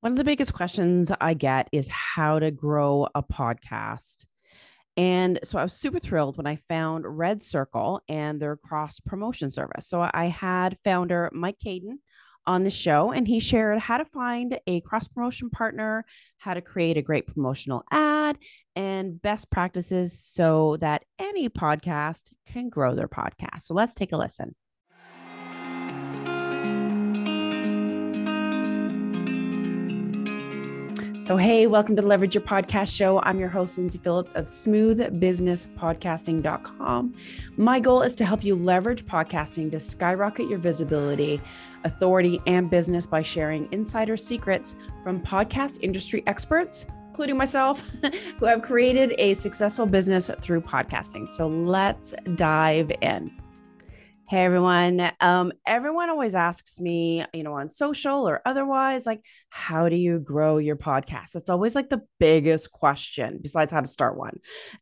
One of the biggest questions I get is how to grow a podcast. And so I was super thrilled when I found RedCircle and their cross promotion service. So I had founder Mike Kadin on the show, and he shared how to find a cross promotion partner, how to create a great promotional ad, and best practices so that any podcast can grow their podcast. So let's take a listen. So, hey, welcome to the Leverage Your Podcast Show. I'm your host, Lindsay Phillips of smoothbusinesspodcasting.com. My goal is to help you leverage podcasting to skyrocket your visibility, authority, and business by sharing insider secrets from podcast industry experts, including myself, who have created a successful business through podcasting. So, let's dive in. Hey everyone. Um, everyone always asks me, you know, on social or otherwise, like, how do you grow your podcast? It's always like the biggest question, besides how to start one.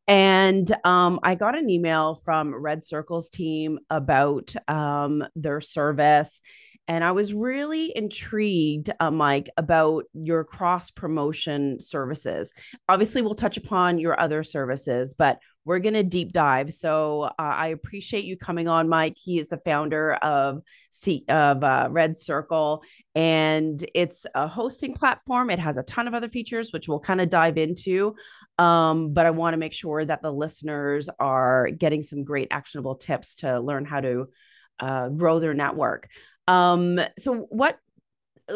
And um, I got an email from RedCircle's team about um, their service. And I was really intrigued, uh, Mike, about your cross promotion services. Obviously, we'll touch upon your other services, but we're going to deep dive. So uh, I appreciate you coming on, Mike. He is the founder of C- of uh, RedCircle, and it's a hosting platform. It has a ton of other features, which we'll kind of dive into. Um, but I want to make sure that the listeners are getting some great actionable tips to learn how to uh, grow their network. Um, so what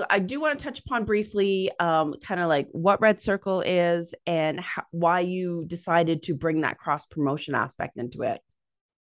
I do want to touch upon briefly, um, kind of like what RedCircle is and how, why you decided to bring that cross promotion aspect into it.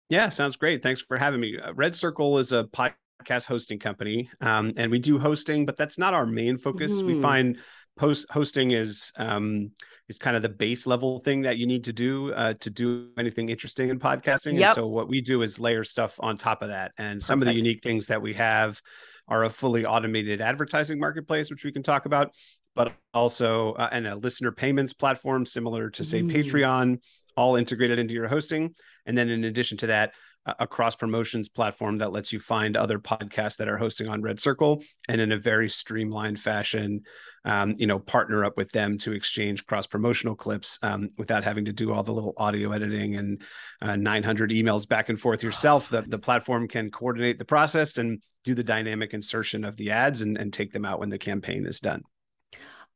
Yeah, sounds great. Thanks for having me. Uh, RedCircle is a podcast hosting company, um, and we do hosting, but that's not our main focus. Mm-hmm. We find post hosting is um, is kind of the base level thing that you need to do uh, to do anything interesting in podcasting. Yep. And so what we do is layer stuff on top of that. And Perfect. some of the unique things that we have are a fully automated advertising marketplace, which we can talk about, but also uh, and a listener payments platform similar to say mm. Patreon, all integrated into your hosting. And then in addition to that, a cross promotions platform that lets you find other podcasts that are hosting on RedCircle and in a very streamlined fashion, um, you know, partner up with them to exchange cross promotional clips um, without having to do all the little audio editing and uh, 900 emails back and forth yourself. The, the platform can coordinate the process and do the dynamic insertion of the ads and, and take them out when the campaign is done.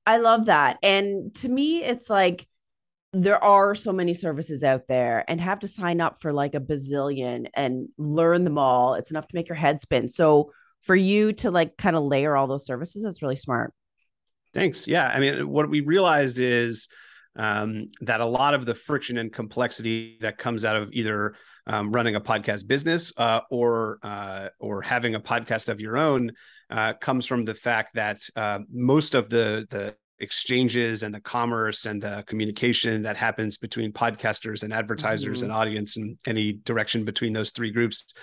I love that. And to me, it's like, there are so many services out there and have to sign up for like a bazillion and learn them all. It's enough to make your head spin. So for you to like kind of layer all those services, that's really smart. Thanks. Yeah. I mean, what we realized is um, that a lot of the friction and complexity that comes out of either um, running a podcast business uh, or uh, or having a podcast of your own uh, comes from the fact that uh, most of the the exchanges and the commerce and the communication that happens between podcasters and advertisers mm-hmm. and audience and any direction between those three groups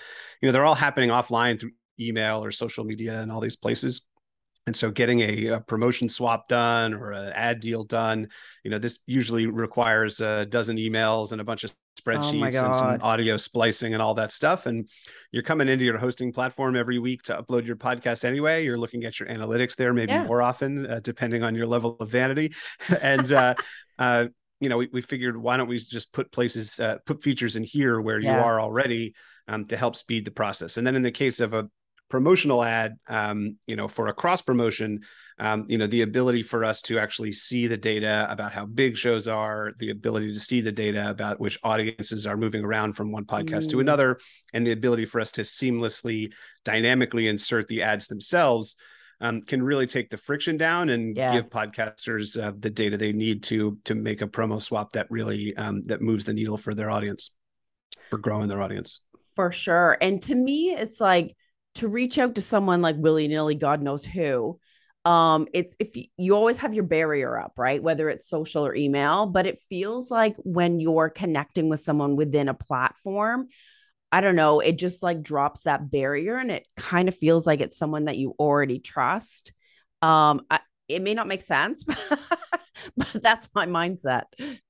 you know they're all happening offline through email or social media and all these places and so getting a, a, promotion swap done or an ad deal done you know this usually requires a dozen emails and a bunch of Oh spreadsheets oh and some audio splicing and all that stuff. And you're coming into your hosting platform every week to upload your podcast anyway. You're looking at your analytics there, maybe yeah. more often, uh, depending on your level of vanity. and, uh, uh, you know, we, we figured why don't we just put places, uh, put features in here where yeah. you are already um, to help speed the process. And then in the case of a promotional ad, um, you know, for a cross promotion, um, you know, the ability for us to actually see the data about how big shows are, the ability to see the data about which audiences are moving around from one podcast mm. to another, and the ability for us to seamlessly, dynamically insert the ads themselves. Um, can really take the friction down and yeah. give podcasters uh, the data they need to to make a promo swap that really um, that moves the needle for their audience for growing their audience for sure and to me it's like to reach out to someone like willy-nilly god knows who um it's if you, always have your barrier up right? Whether it's social or email but it feels like when you're connecting with someone within a platform i don't know it just like drops that barrier and it kind of feels like it's someone that you already trust. Um I, it may not make sense but that's my mindset.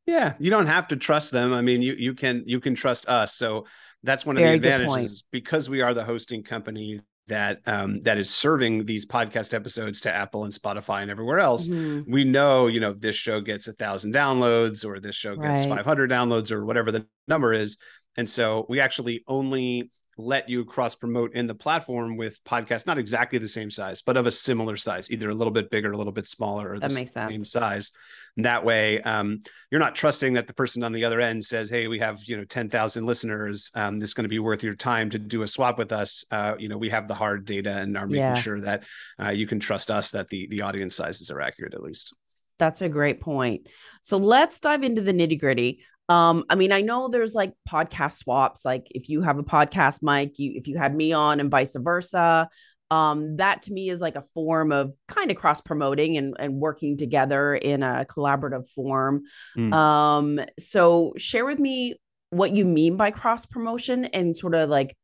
Yeah you don't have to trust them. I mean you you can you can trust us. So that's one of Very the advantages because we are the hosting company that um, that is serving these podcast episodes to Apple and Spotify and everywhere else, Mhm. we know you know this show gets a thousand downloads or this show gets Right. 500 downloads or whatever the number is, and so we actually only let you cross promote in the platform with podcasts not exactly the same size but of a similar size either a little bit bigger a little bit smaller or That the makes same sense. size and that way um, you're not trusting that the person on the other end says hey we have you know 10,000 listeners um, this is going to be worth your time to do a swap with us uh, you know we have the hard data and are making Yeah. sure that uh, you can trust us that the the audience sizes are accurate at least That's a great point. So let's dive into the nitty gritty. Um, I mean, I know there's like podcast swaps. Like if you have a podcast, Mike, you if you had me on, and vice versa. Um, that to me is like a form of kind of cross promoting and and working together in a collaborative form. Mm. Um, so share with me what you mean by cross promotion and sort of like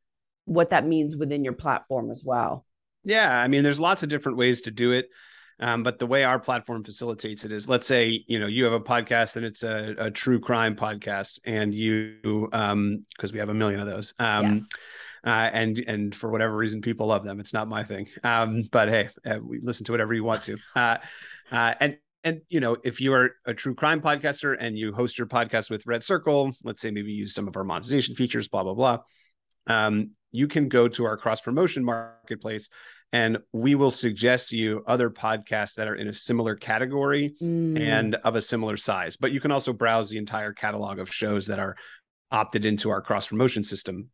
what that means within your platform as well. Yeah, I mean, there's lots of different ways to do it. Um, but the way our platform facilitates it is, let's say, you know, you have a podcast and it's a, a true crime podcast, and you, um, because we have a million of those, um, yes. uh, and and for whatever reason, people love them. It's not my thing, um, but hey, uh, we listen to whatever you want to. Uh, uh, and and you know, if you are a true crime podcaster and you host your podcast with RedCircle, let's say maybe use some of our monetization features, blah blah blah. Um, you can go to our cross promotion marketplace, and we will suggest to you other podcasts that are in a similar category Mm, and of a similar size. But you can also browse the entire catalog of shows that are opted into our cross promotion system.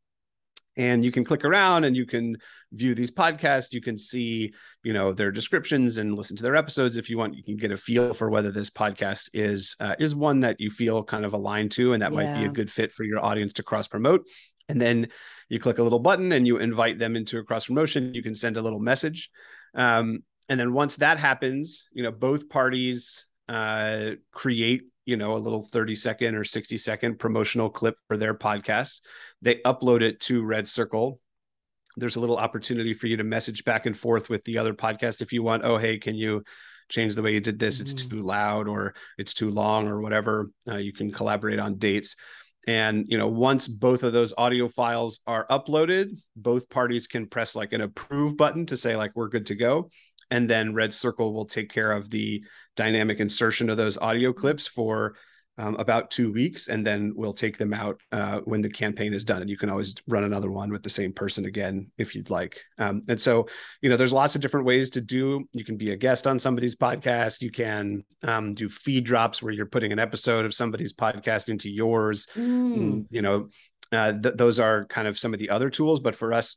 And you can click around and you can view these podcasts. You can see, you know, their descriptions and listen to their episodes if you want. You can get a feel for whether this podcast is uh, is one that you feel kind of aligned to, and that might be a good fit for your audience to cross promote. And then you click a little button and you invite them into a cross promotion. You can send a little message. Um, and then once that happens, you know, both parties uh, create, you know, a little 30 second or 60 second promotional clip for their podcast. They upload it to RedCircle. There's a little opportunity for you to message back and forth with the other podcast if you want. Oh, hey, can you change the way you did this? It's Mhm. too loud or it's too long or whatever. Uh, you can collaborate on dates. And you know, once both of those audio files are uploaded, both parties can press like an approve button to say like we're good to go, and then RedCircle will take care of the dynamic insertion of those audio clips for um, about two weeks, and then we'll take them out uh, when the campaign is done. And you can always run another one with the same person again if you'd like. Um, and so, you know, there's lots of different ways to do. You can be a guest on somebody's podcast. You can um, do feed drops where you're putting an episode of somebody's podcast into yours. Mm, Mm, you know uh, th- those are kind of some of the other tools but for us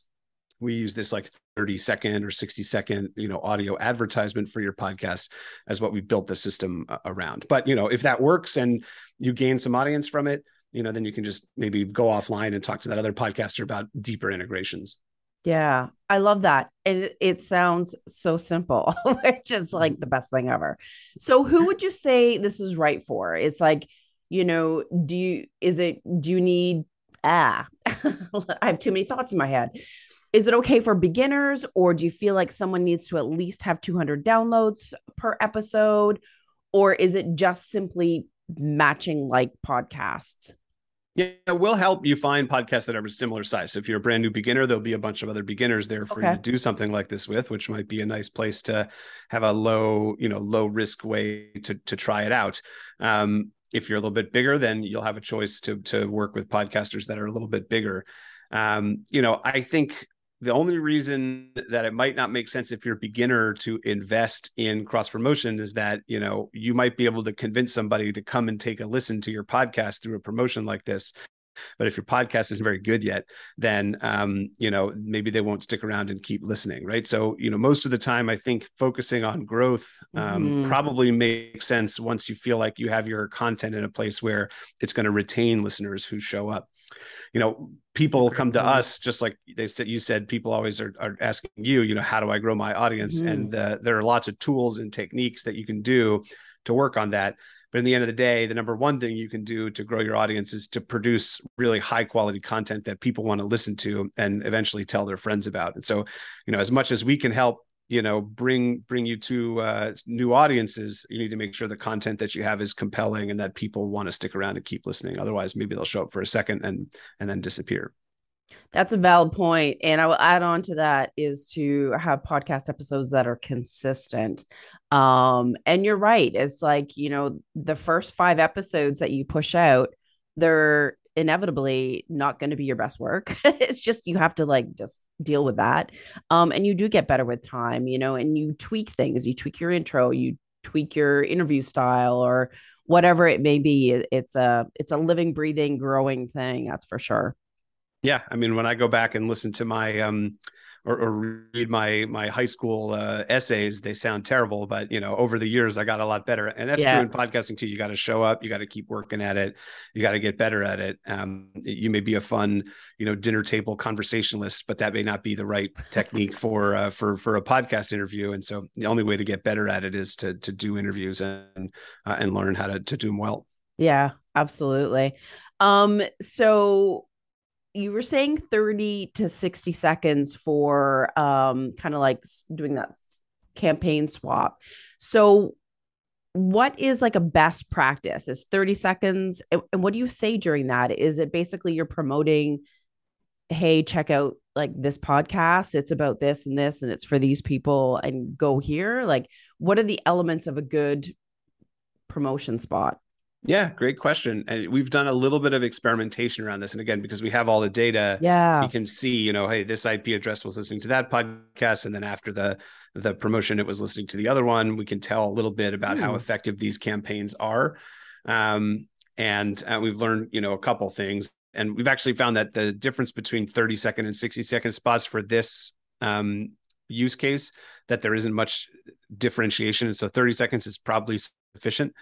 we use this like 30 second or 60 second you know audio advertisement for your podcast as what we built the system uh, around but you know if that works and you gain some audience from it you know then you can just maybe go offline and talk to that other podcaster about deeper integrations Yeah, I love that. And it, it sounds so simple, which is like the best thing ever. So, who would you say this is right for? It's like, you know, do you, is it, do you need, ah, I have too many thoughts in my head. Is it okay for beginners, or do you feel like someone needs to at least have 200 downloads per episode? Or is it just simply matching like podcasts? Yeah, we'll help you find podcasts that are similar size. So if you're a brand new beginner, there'll be a bunch of other beginners there for you to do something like this with, which might be a nice place to have a low, you know, low risk way to to try it out. Um, if you're a little bit bigger, then you'll have a choice to to work with podcasters that are a little bit bigger. Um, you know, I think the only reason that it might not make sense if you're a beginner to invest in cross promotion is that you know you might be able to convince somebody to come and take a listen to your podcast through a promotion like this. But if your podcast isn't very good yet then um, you know maybe they won't stick around and keep listening right? So you know most of the time i think focusing on growth um, Mhm. probably makes sense once you feel like you have your content in a place where it's going to retain listeners who show up. You know people come to us just like they said you said people always are, are asking you you know how do i grow my audience? Mhm. and uh, there are lots of tools and techniques that you can do to work on that. But in the end of the day the number one thing you can do to grow your audience is to produce really high quality content that people want to listen to and eventually tell their friends about. And so you know as much as we can help you know bring bring you to uh, new audiences you need to make sure the content that you have is compelling and that people want to stick around and keep listening otherwise maybe they'll show up for a second and and then disappear That's a valid. And I will add on to that is to have podcast episodes that are consistent. Um, and you're right. It's like, you know, the first five episodes that you push out, they're inevitably not going to be your best work. it's just you have to like just deal with that. Um, and you do get better with time, you know, and you tweak things. You tweak your intro, you tweak your interview style or whatever it may be. It's a it's a living, breathing, growing thing, that's for sure. Yeah, I mean, when I go back and listen to my um, or, or read my my high school uh, essays, they sound terrible. But you know, over the years, I got a lot better, and that's yeah. true in podcasting too. You got to show up, you got to keep working at it, you got to get better at it. Um, you may be a fun, you know, dinner table conversationalist, but that may not be the right technique for uh, for for a podcast interview. And so, the only way to get better at it is to to do interviews and uh, and learn how to to do them well. Yeah, absolutely. Um, so you were saying 30 to 60 seconds for um kind of like doing that campaign swap. So what is like a best practice? Is 30 seconds and what do you say during that? Is it basically you're promoting hey, check out like this podcast, it's about this and this and it's for these people and go here? Like what are the elements of a good promotion spot? Yeah, great question. And we've done a little bit of experimentation around this. And again, because we have all the data, yeah, you can see, you know, hey, this IP address was listening to that podcast. And then after the the promotion, it was listening to the other one. We can tell a little bit about mm. how hmm. effective these campaigns are. Um, and uh, we've learned, you know, a couple things. And we've actually found that the difference between 30 second and 60 second spots for this um, use case, that there isn't much differentiation. And so 30 seconds is probably sufficient.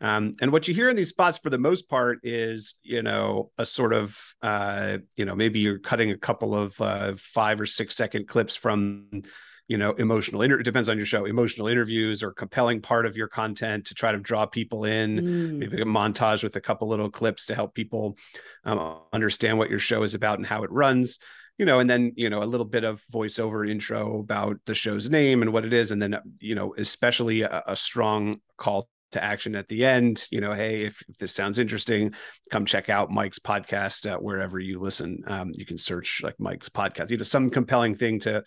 Um, and what you hear in these spots for the most part is, you know, a sort of, uh, you know, maybe you're cutting a couple of uh, five or six second clips from, you know, emotional, inter- it depends on your show, emotional interviews or compelling part of your content to try to draw people in, mm. maybe a montage with a couple little clips to help people um, understand what your show is about and how it runs you know, and then, you know, a little bit of voiceover intro about the show's name and what it is. And then, you know, especially a, a strong call to action at the end. You know, hey, if, if this sounds interesting, come check out Mike's podcast uh, wherever you listen. Um, you can search like Mike's podcast. You know, some compelling thing to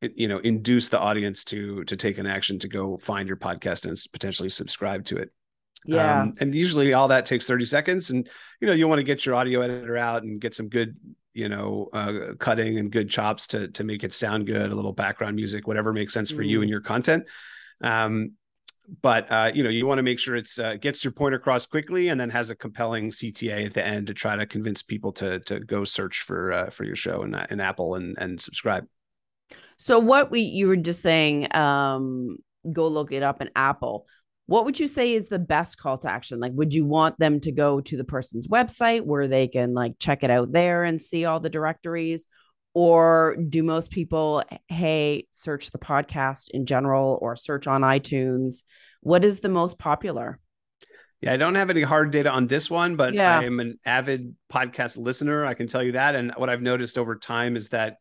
you know induce the audience to to take an action to go find your podcast and potentially subscribe to it yeah um, and usually all that takes 30 seconds and you know you want to get your audio editor out and get some good you know uh, cutting and good chops to to make it sound good a little background music whatever makes sense for mm. you and your content um, but uh, you know you want to make sure it's uh, gets your point across quickly and then has a compelling CTA at the end to try to convince people to to go search for uh, for your show in, in Apple and and subscribe. So what we you were just saying, um, go look it up in Apple. What would you say is the best call to action? Like, would you want them to go to the person's website where they can like check it out there and see all the directories? Or do most people, hey, search the podcast in general or search on iTunes? What is the most popular? Yeah, I don't have any hard data on this one, but yeah. I am an avid podcast listener. I can tell you that. And what I've noticed over time is that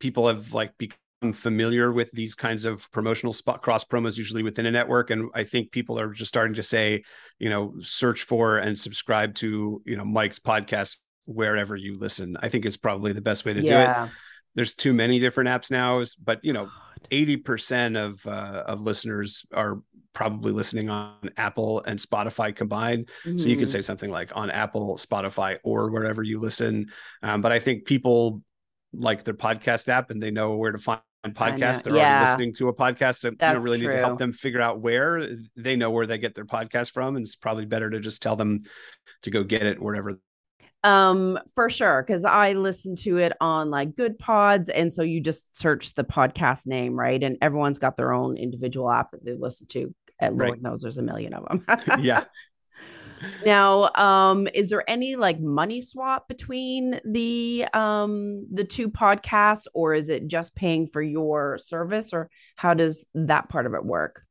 people have like become familiar with these kinds of promotional spot cross promos usually within a network and i think people are just starting to say you know search for and subscribe to you know mike's podcast wherever you listen. I think is probably the best way to yeah. do it. There's too many different apps now, but you know, 80% of uh, of listeners are probably listening on Apple and Spotify combined. Mm-hmm. So you could mm-hmm. say something like on Apple, Spotify, or wherever you listen. Um, but I think people like their podcast app and they know where to find podcasts. They're yeah. already listening to a podcast. So That's you don't really true. need to help them figure out where they know where they get their podcast from. And it's probably better to just tell them to go get it wherever um for sure because i listen to it on like Goodpods and so you just search the podcast name right? And everyone's got their own individual app that they listen to and lord right. knows there's a million of them. Yeah now um is there any like money swap between the um the two podcasts or is it just paying for your service or how does that part of it work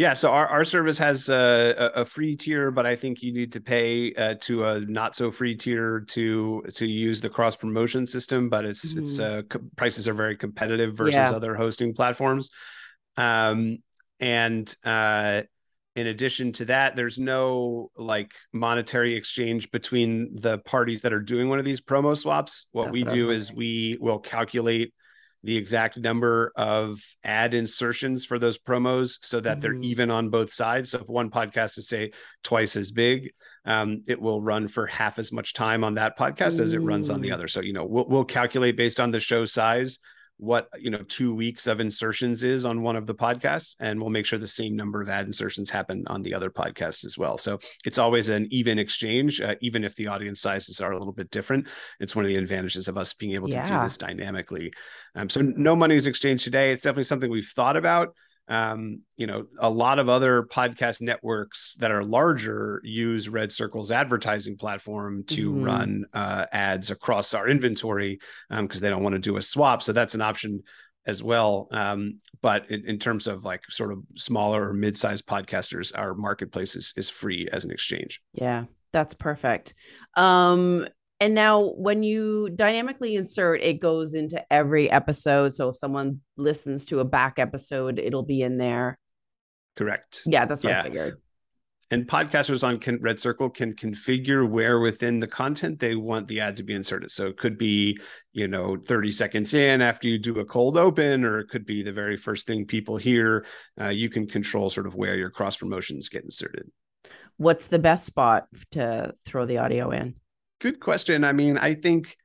yeah, so our, our service has a, a free tier, but I think you need to pay uh, to a not so free tier to to use the cross promotion system. But it's mm-hmm. it's uh, co- prices are very competitive versus yeah. other hosting platforms, um, and uh, in addition to that, there's no like monetary exchange between the parties that are doing one of these promo swaps. What That's we what do is we will calculate the exact number of ad insertions for those promos so that mm-hmm. they're even on both sides. So if one podcast is say twice as big, um, it will run for half as much time on that podcast mm. as it runs on the mm. other. So you know we'll we'll calculate based on the show size what you know two weeks of insertions is on one of the podcasts and we'll make sure the same number of ad insertions happen on the other podcasts as well. So it's always an even exchange uh, even if the audience sizes are a little bit different. It's one of the advantages of us being able yeah. to do this dynamically. Um, so no money is exchanged today. It's definitely something we've thought about um, you know, a lot of other podcast networks that are larger use RedCircle's advertising platform to mm-hmm. run uh, ads across our inventory because um, they don't want to do a swap. So that's an option as well. Um, but in, in, terms of like sort of smaller or mid-sized podcasters, our marketplace is, is free as an exchange. Yeah, that's perfect. Um, and now when you dynamically insert, it goes into every episode. So if someone listens to a back episode, it'll be in there. Correct. Yeah, that's what yeah. I figured. And podcasters on RedCircle can configure where within the content they want the ad to be inserted. So it could be, you know, 30 seconds in after you do a cold open, or it could be the very first thing people hear. Uh, you can control sort of where your cross promotions get inserted. What's the best spot to throw the audio in? Good question. I mean, I think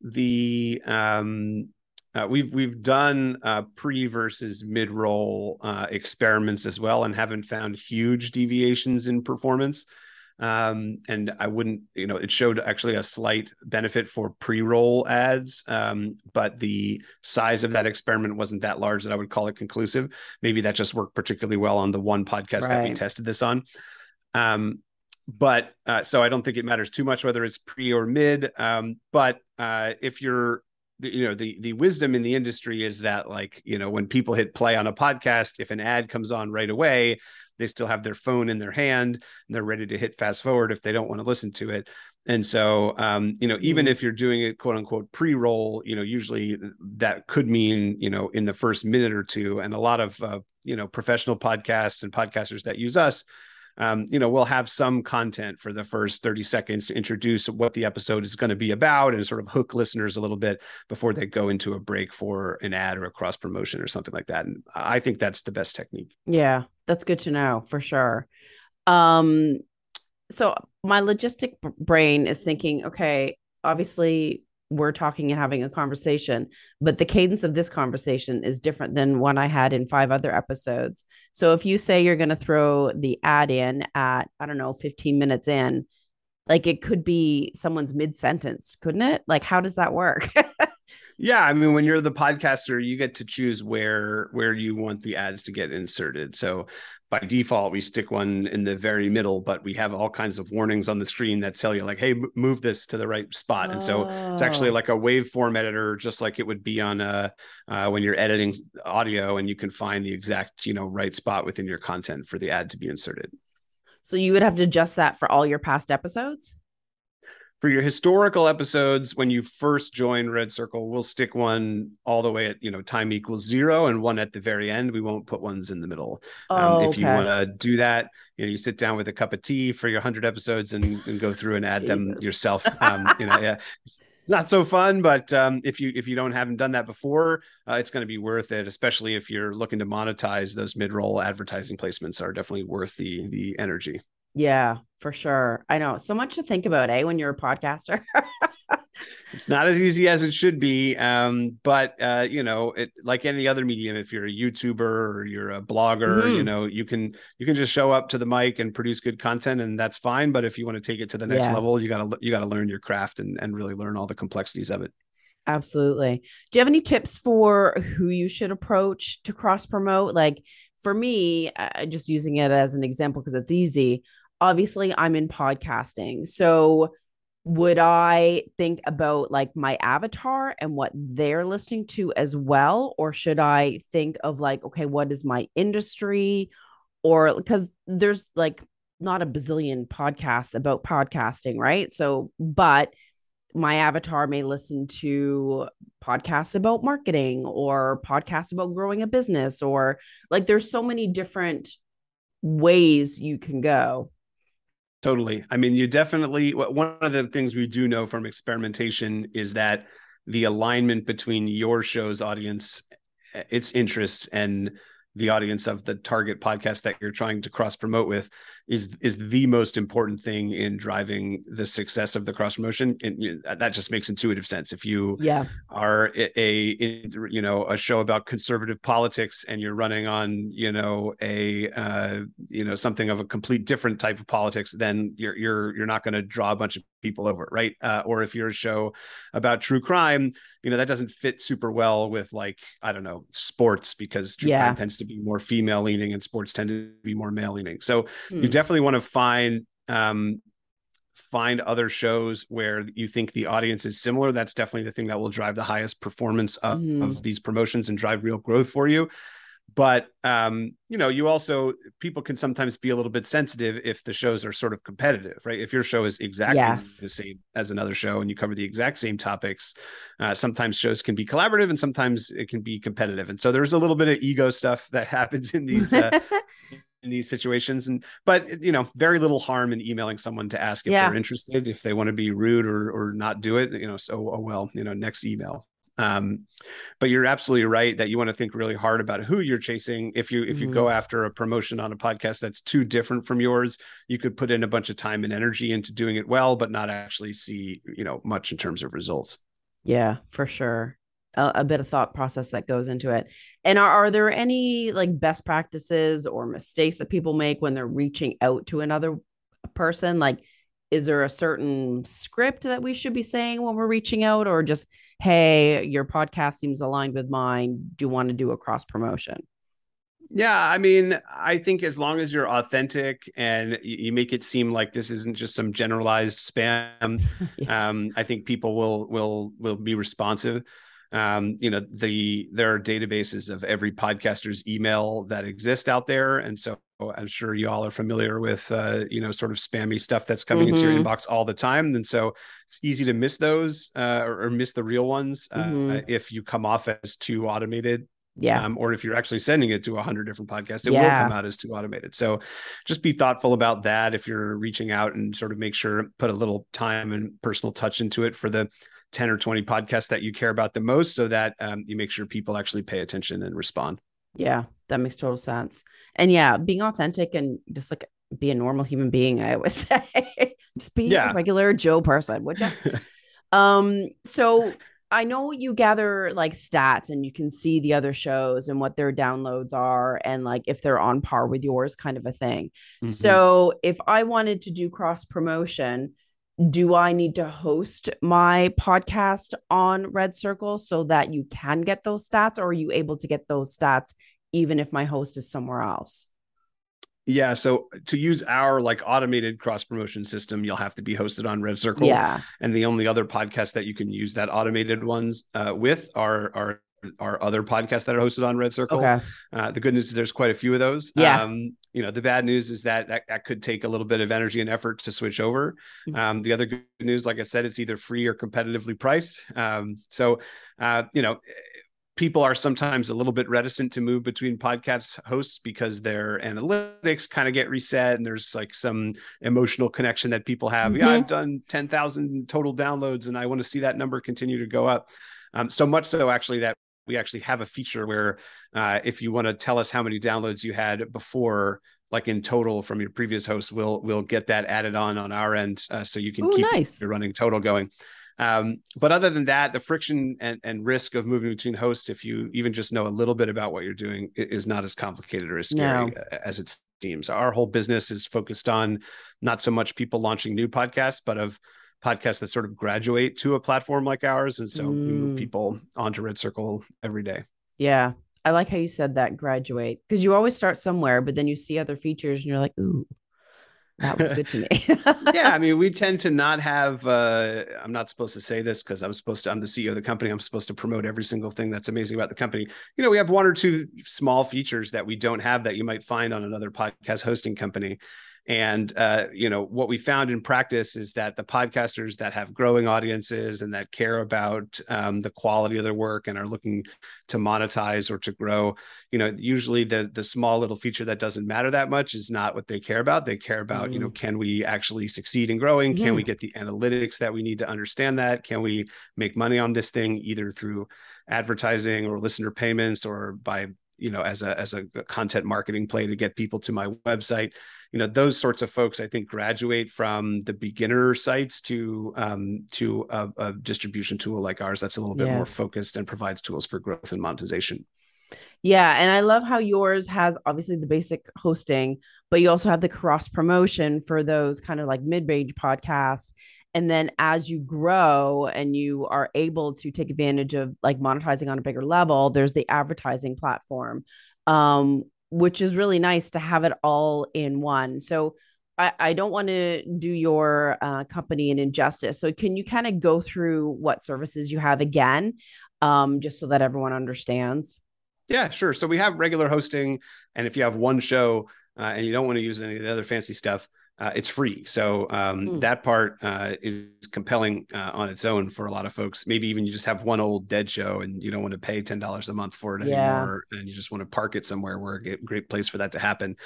the um, uh, we've we've done uh, pre versus mid roll uh, experiments as well, and haven't found huge deviations in performance. Um, and I wouldn't, you know, it showed actually a slight benefit for pre roll ads, um, but the size of that experiment wasn't that large that I would call it conclusive. Maybe that just worked particularly well on the one podcast right. that we tested this on. Um, but uh, so I don't think it matters too much whether it's pre or mid. Um, but uh, if you're, you know, the the wisdom in the industry is that like you know when people hit play on a podcast, if an ad comes on right away, they still have their phone in their hand and they're ready to hit fast forward if they don't want to listen to it. And so, um, you know, even mm-hmm. if you're doing it quote unquote pre roll, you know, usually that could mean, you know, in the first minute or two. And a lot of, uh, you know, professional podcasts and podcasters that use us um, you know, we'll have some content for the first 30 seconds to introduce what the episode is going to be about and sort of hook listeners a little bit before they go into a break for an ad or a cross promotion or something like that. And I think that's the best technique. Yeah, that's good to know for sure. Um, so my logistic brain is thinking, okay, obviously we're talking and having a conversation, but the cadence of this conversation is different than one I had in five other episodes. So if you say you're going to throw the ad in at, I don't know, 15 minutes in, like it could be someone's mid sentence, couldn't it? Like, how does that work? Yeah, I mean, when you're the podcaster, you get to choose where where you want the ads to get inserted. So by default, we stick one in the very middle, but we have all kinds of warnings on the screen that tell you like, "Hey, move this to the right spot." Oh. And so it's actually oh. like a waveform editor, just like it would be on a uh, when you're editing audio, and you can find the exact you know right spot within your content for the ad to be inserted. So you would have to adjust that for all your past episodes for your historical episodes when you first join RedCircle we'll stick one all the way at you know time equals zero and one at the very end. We won't put ones in the middle. Oh, um, if okay. you want to do that you know you sit down with a cup of tea for your 100 episodes and, and go through and add them yourself. Um, you know yeah. Not so fun but um, if you if you don't haven't done that before uh, it's going to be worth it especially if you're looking to monetize those mid-roll advertising placements are definitely worth the the energy yeah, for sure. I know so much to think about, eh, when you're a podcaster. it's not as easy as it should be. Um, but uh, you know, it like any other medium, if you're a YouTuber or you're a blogger, mm-hmm. you know, you can you can just show up to the mic and produce good content and that's fine. But if you want to take it to the next yeah. level, you gotta you gotta learn your craft and, and really learn all the complexities of it. Absolutely. Do you have any tips for who you should approach to cross promote? Like for me, uh, just using it as an example because it's easy obviously I'm in podcasting. So would I think about like my avatar and what they're listening to as well? Or should I think of like, okay, what is my industry? Or because there's like not a bazillion podcasts about podcasting, right? So, but my avatar may listen to podcasts about marketing or podcasts about growing a business or like there's so many different ways you can go. Totally. I mean, you definitely, one of the things we do know from experimentation is that the alignment between your show's audience, eh, its interests, and the audience of the target podcast that you're trying to cross promote with is is the most important thing in driving the success of the cross promotion and that just makes intuitive sense if you yeah are a, a, you know a show about conservative politics and you're running on you know a uh, you know something of a complete different type of politics then you're you're you're not going to draw a bunch of people over right uh, or if you're a show about true crime you know that doesn't fit super well with like i don't know sports because true yeah. crime tends to be more female leaning and sports tend to be more male leaning so hmm. you definitely want to find um find other shows where you think the audience is similar that's definitely the thing that will drive the highest performance of, mm. of these promotions and drive real growth for you but um, you know you also people can sometimes be a little bit sensitive if the shows are sort of competitive right if your show is exactly yes. the same as another show and you cover the exact same topics uh, sometimes shows can be collaborative and sometimes it can be competitive and so there's a little bit of ego stuff that happens in these uh, in these situations and but you know very little harm in emailing someone to ask if yeah. they're interested if they want to be rude or or not do it you know so oh well you know next email um, but you're absolutely right that you want to think really hard about who you're chasing. If you if you mm-hmm. go after a promotion on a podcast that's too different from yours, you could put in a bunch of time and energy into doing it well, but not actually see you know much in terms of results. Yeah, for sure. A, a bit of thought process that goes into it. And are, are there any like best practices or mistakes that people make when they're reaching out to another person? Like, is there a certain script that we should be saying when we're reaching out, or just hey, your podcast seems aligned with mine. Do you want to do a cross promotion? Yeah, I mean, I think as long as you're authentic and you make it seem like this isn't just some generalized spam, yeah. um, I think people will will will be responsive. Um, you know, the there are databases of every podcaster's email that exist out there, and so I'm sure you all are familiar with, uh, you know, sort of spammy stuff that's coming mm-hmm. into your mm-hmm. inbox all the time. And so it's easy to miss those uh, or, or, miss the real ones uh, mm-hmm. if you come off as too automated. Yeah. Um, or if you're actually sending it to a hundred different podcasts, it yeah. will come out as too automated. So just be thoughtful about that. If you're reaching out and sort of make sure, put a little time and personal touch into it for the 10 or 20 podcasts that you care about the most so that um, you make sure people actually pay attention and respond. Yeah, that makes total sense. And yeah, being authentic and just like be a normal human being, I always say. just be yeah. a regular Joe person, would you? um, so I know you gather like stats and you can see the other shows and what their downloads are and like if they're on par with yours, kind of a thing. Mm-hmm. So if I wanted to do cross promotion, do I need to host my podcast on RedCircle so that you can get those stats, or are you able to get those stats even if my host is somewhere else? Yeah, so to use our like automated cross promotion system, you'll have to be hosted on RedCircle. Yeah, and the only other podcasts that you can use that automated ones uh, with are are our other podcasts that are hosted on RedCircle. Okay. Uh, the good news is there's quite a few of those. Yeah. Um, you know, the bad news is that, that that could take a little bit of energy and effort to switch over. Mm-hmm. Um, the other good news, like I said, it's either free or competitively priced. Um, so, uh, you know, people are sometimes a little bit reticent to move between podcast hosts because their analytics kind of get reset and there's like some emotional connection that people have. Mm-hmm. Yeah, I've done 10,000 total downloads and I want to see that number continue to go up. Um, so much so actually that we actually have a feature where uh, if you want to tell us how many downloads you had before like in total from your previous host we'll we'll get that added on on our end uh, so you can Ooh, keep nice. your running total going um, but other than that the friction and, and risk of moving between hosts if you even just know a little bit about what you're doing is not as complicated or as scary no. as it seems our whole business is focused on not so much people launching new podcasts but of podcasts that sort of graduate to a platform like ours. And so mm. we move mm. people onto RedCircle every day. Yeah. I like how you said that graduate because you always start somewhere, but then you see other features and you're like, ooh, that was good to me. yeah, I mean, we tend to not have. Uh, I'm not supposed to say this because I'm supposed to. I'm the CEO of the company. I'm supposed to promote every single thing that's amazing about the company. You know, we have one or two small features that we don't have that you might find on another podcast hosting company, And uh, you know what we found in practice is that the podcasters that have growing audiences and that care about um, the quality of their work and are looking to monetize or to grow, you know, usually the the small little feature that doesn't matter that much is not what they care about. They care about, mm. you know, mm. can we actually succeed in growing? Mm. Can we get the analytics that we need to understand that? Can we make money on this thing either through advertising or listener payments or by you know as a as a content marketing play to get people to my website you know those sorts of folks i think graduate from the beginner sites to um, to a, a, distribution tool like ours that's a little bit yeah. more focused and provides tools for growth and monetization. Yeah and i love how yours has obviously the basic hosting but you also have the cross promotion for those kind of like mid-range podcasts. And then as you grow and you are able to take advantage of like monetizing on a bigger level there's the advertising platform. Um, which is really nice to have it all in one. So i, I don't want to do your uh, company an injustice. So can you kind of go through what services you have again um, just so that everyone understands? Yeah sure. So we have regular hosting and if you have one show uh, and you don't want to use any of the other fancy stuff uh, it's free. So um, mm. that part uh, is compelling uh, on its own for a lot of folks. Maybe even you just have one old dead show and you don't want to pay ten dollars a month for it yeah. anymore, and you just want to park it somewhere where a great place for that to happen.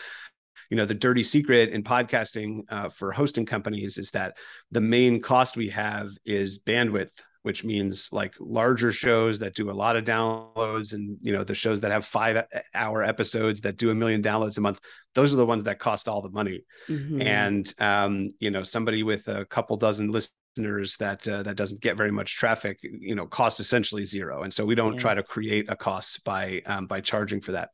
You know, the dirty secret in podcasting uh, for hosting companies is that the main cost we have is bandwidth which means like larger shows that do a lot of downloads and you know the shows that have five hour episodes that do a million downloads a month those are the ones that cost all the money mm-hmm. and um, you know somebody with a couple dozen listeners that uh, that doesn't get very much traffic you know costs essentially zero and so we don't yeah. try to create a cost by um, by charging for that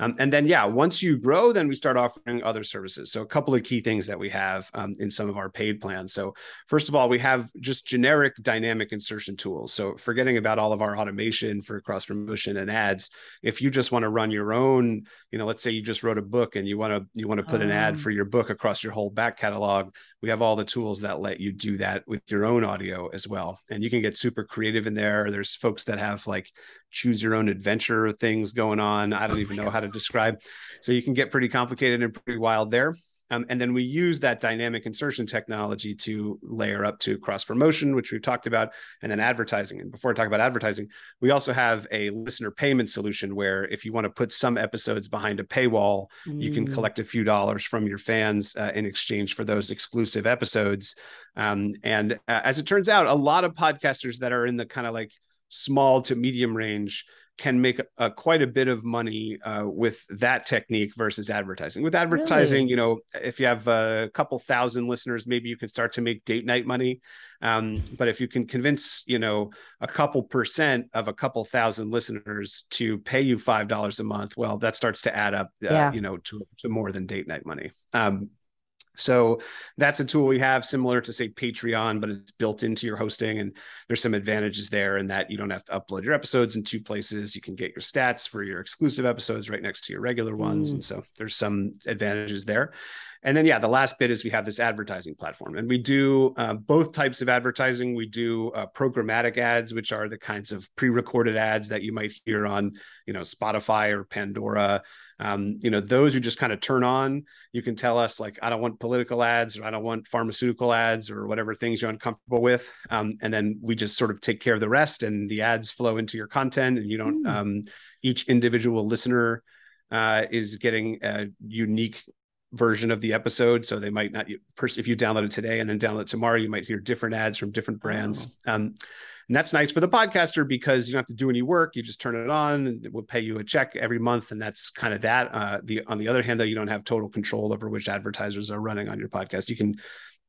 um, and then, yeah, once you grow, then we start offering other services. So, a couple of key things that we have um, in some of our paid plans. So, first of all, we have just generic dynamic insertion tools. So, forgetting about all of our automation for cross promotion and ads, if you just want to run your own, you know, let's say you just wrote a book and you want to you want to put an ad for your book across your whole back catalog, we have all the tools that let you do that with your own audio as well. And you can get super creative in there. There's folks that have like choose your own adventure things going on. I don't even know how to describe. So you can get pretty complicated and pretty wild there. Um, and then we use that dynamic insertion technology to layer up to cross promotion, which we've talked about, and then advertising. And before I talk about advertising, we also have a listener payment solution where if you want to put some episodes behind a paywall, mm. you can mm. collect a few dollars from your fans uh, in exchange for those exclusive episodes. Um, and uh, as it turns out, a lot of podcasters that are in the kind of like small to medium range can make a, quite a bit of money uh, with that technique versus advertising. With advertising, really? you know, if you have a couple thousand listeners, maybe you can start to make date night money. Um, but if you can convince, you know, a couple percent of a couple thousand listeners to pay you five dollars a month, well, that starts to add up, uh, yeah. you know, to, to more than date night money. Um, so that's a tool we have similar to say Patreon, but it's built into your hosting. And there's some advantages there in that you don't have to upload your episodes in two places. You can get your stats for your exclusive episodes right next to your regular ones. Mm. And so there's some advantages there. And then, yeah, the last bit is we have this advertising platform, and we do uh, both types of advertising. We do uh, programmatic ads, which are the kinds of pre-recorded ads that you might hear on, you know, Spotify or Pandora um, you know those you just kind of turn on you can tell us like i don't want political ads or i don't want pharmaceutical ads or whatever things you're uncomfortable with um, and then we just sort of take care of the rest and the ads flow into your content and you don't mm. um, each individual listener uh, is getting a unique version of the episode so they might not if you download it today and then download it tomorrow you might hear different ads from different brands oh. um, and that's nice for the podcaster because you don't have to do any work. You just turn it on and it will pay you a check every month. And that's kind of that. Uh, the on the other hand, though, you don't have total control over which advertisers are running on your podcast. You can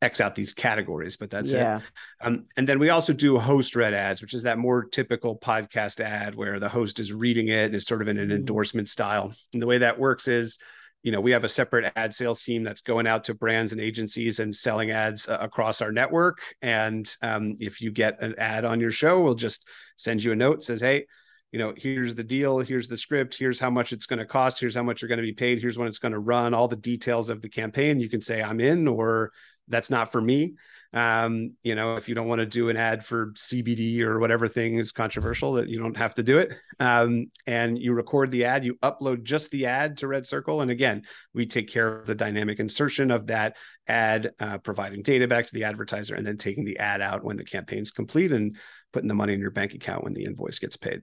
X out these categories, but that's yeah. it. Um, and then we also do host read ads, which is that more typical podcast ad where the host is reading it and is sort of in an mm. endorsement style. And the way that works is you know we have a separate ad sales team that's going out to brands and agencies and selling ads uh, across our network. And um, if you get an ad on your show we'll just send you a note says hey you know here's the deal here's the script here's how much it's going to cost here's how much you're going to be paid here's when it's going to run all the details of the campaign you can say i'm in or that's not for me Um, you know, if you don't want to do an ad for CBD or whatever thing is controversial, that you don't have to do it. Um, and you record the ad, you upload just the ad to RedCircle. And again, we take care of the dynamic insertion of that ad, uh, providing data back to the advertiser, and then taking the ad out when the campaign's complete and putting the money in your bank account when the invoice gets paid.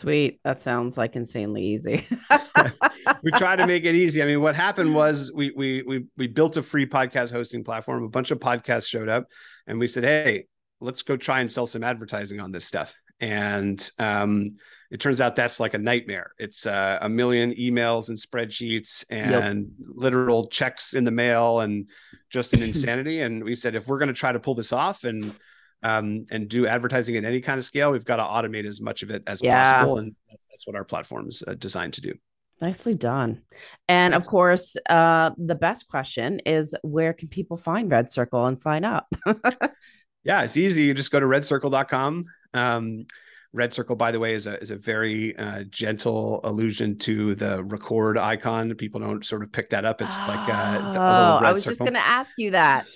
Sweet. That sounds like insanely easy. we try to make it easy. I mean, what happened was we we we we built a free podcast hosting platform. A bunch of podcasts showed up, and we said, "Hey, let's go try and sell some advertising on this stuff." And um, it turns out that's like a nightmare. It's uh, a million emails and spreadsheets and yep. literal checks in the mail and just an insanity. and we said, if we're going to try to pull this off and um, and do advertising at any kind of scale, we've got to automate as much of it as yeah. possible. And that's what our platform is uh, designed to do. Nicely done. And of course, uh, the best question is where can people find RedCircle and sign up? yeah, it's easy. You just go to redcircle.com. Um, RedCircle, by the way, is a is a very uh, gentle allusion to the record icon. People don't sort of pick that up. It's oh, like uh, a, I was circle. just going to ask you that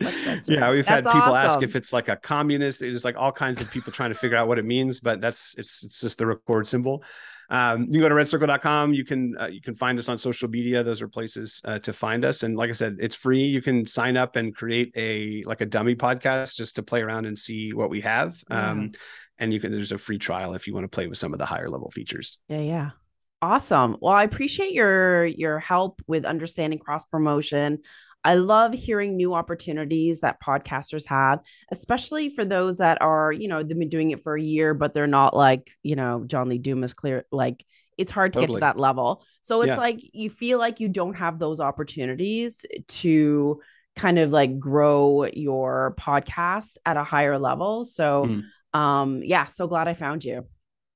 yeah, we've that's had people awesome. ask if it's like a communist. It's like all kinds of people trying to figure out what it means, but that's it's it's just the record symbol. Um, you can go to redcircle.com. You can uh, you can find us on social media. Those are places uh, to find us. And like I said, it's free. You can sign up and create a like a dummy podcast just to play around and see what we have. Yeah. Um, and you can there's a free trial if you want to play with some of the higher level features. Yeah, yeah. Awesome. Well, I appreciate your your help with understanding cross promotion. I love hearing new opportunities that podcasters have, especially for those that are, you know, they've been doing it for a year, but they're not like, you know, John Lee Dumas clear. Like it's hard to totally. get to that level. So it's yeah. like you feel like you don't have those opportunities to kind of like grow your podcast at a higher level. So, mm. um, yeah, so glad I found you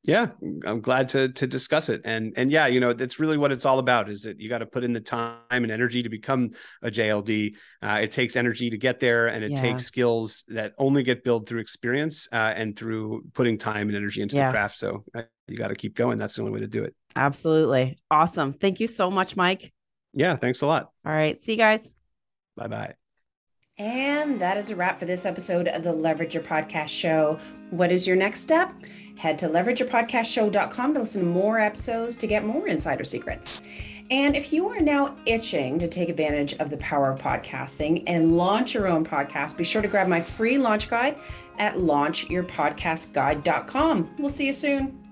yeah i'm glad to to discuss it. And and yeah you know that's really what it's all about is that you got to put in the time and energy to become a jld uh, it takes energy to get there and it yeah. takes skills that only get built through experience uh, and through putting time and energy into yeah. the craft. So uh, you got to keep going. That's the only way to do it. Absolutely. Awesome. Thank you so much mike. Yeah thanks a lot. All right. See you guys. Bye bye and that is a wrap for this episode of the Leverage Your Podcast Show. What is your next step? Head to leverageyourpodcastshow.com to listen to more episodes to get more insider secrets. And if you are now itching to take advantage of the power of podcasting and launch your own podcast, be sure to grab my free launch guide at launchyourpodcastguide.com. We'll see you soon.